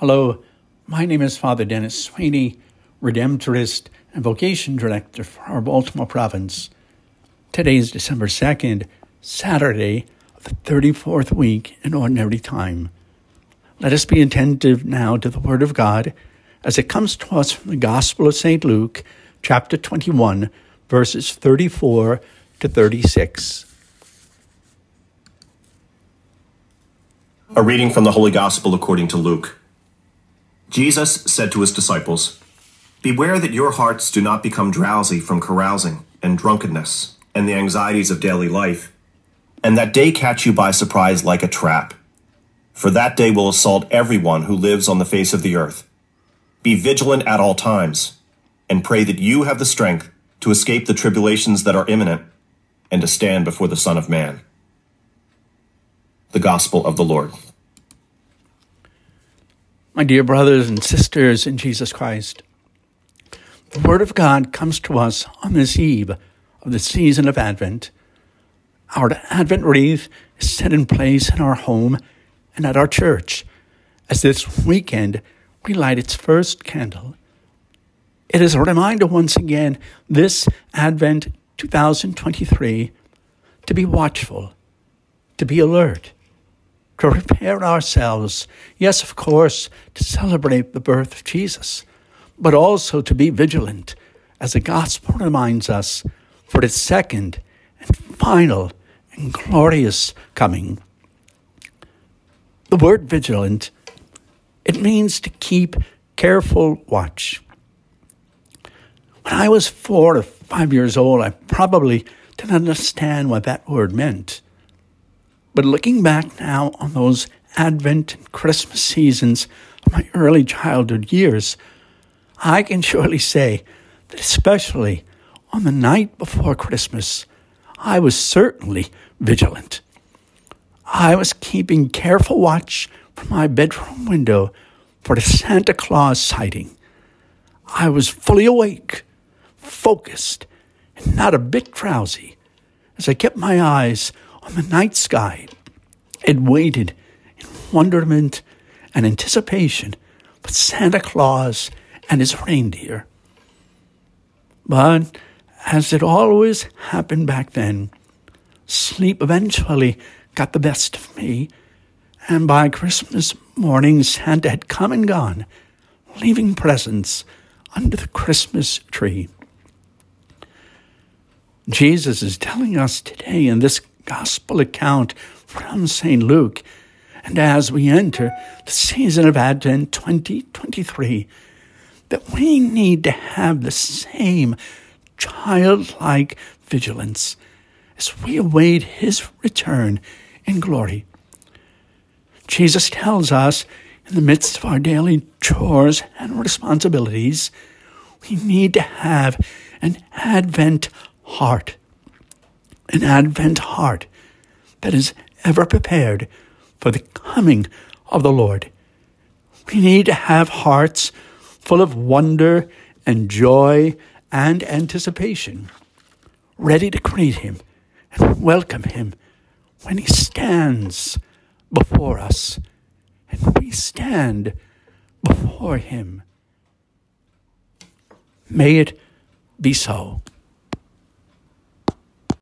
Hello, my name is Father Denis Sweeney, Redemptorist and Vocation Director for our Baltimore province. Today is December 2nd, Saturday of the 34th week in Ordinary Time. Let us be attentive now to the Word of God as it comes to us from the Gospel of St. Luke, chapter 21, verses 34 to 36. A reading from the Holy Gospel according to Luke. Jesus said to his disciples, Beware that your hearts do not become drowsy from carousing and drunkenness and the anxieties of daily life, and that day catch you by surprise like a trap. For that day will assault everyone who lives on the face of the earth. Be vigilant at all times, and pray that you have the strength to escape the tribulations that are imminent and to stand before the Son of Man. The Gospel of the Lord. My dear brothers and sisters in Jesus Christ, the Word of God comes to us on this eve of the season of Advent. Our Advent wreath is set in place in our home and at our church as this weekend we light its first candle. It is a reminder once again this Advent 2023 to be watchful, to be alert to prepare ourselves, yes, of course, to celebrate the birth of Jesus, but also to be vigilant, as the gospel reminds us, for its second and final and glorious coming. The word vigilant, it means to keep careful watch. When I was four or five years old, I probably didn't understand what that word meant. But looking back now on those Advent and Christmas seasons of my early childhood years, I can surely say that especially on the night before Christmas, I was certainly vigilant. I was keeping careful watch from my bedroom window for the Santa Claus sighting. I was fully awake, focused, and not a bit drowsy as I kept my eyes on the night sky. It waited in wonderment and anticipation for Santa Claus and his reindeer. But as it always happened back then, sleep eventually got the best of me, and by Christmas morning Santa had come and gone, leaving presents under the Christmas tree. Jesus is telling us today in this gospel account from St. Luke. And as we enter the season of Advent 2023, that we need to have the same childlike vigilance as we await his return in glory. Jesus tells us in the midst of our daily chores and responsibilities, we need to have an Advent heart an Advent heart that is ever prepared for the coming of the Lord. We need to have hearts full of wonder and joy and anticipation, ready to greet Him and welcome Him when He stands before us and we stand before Him. May it be so.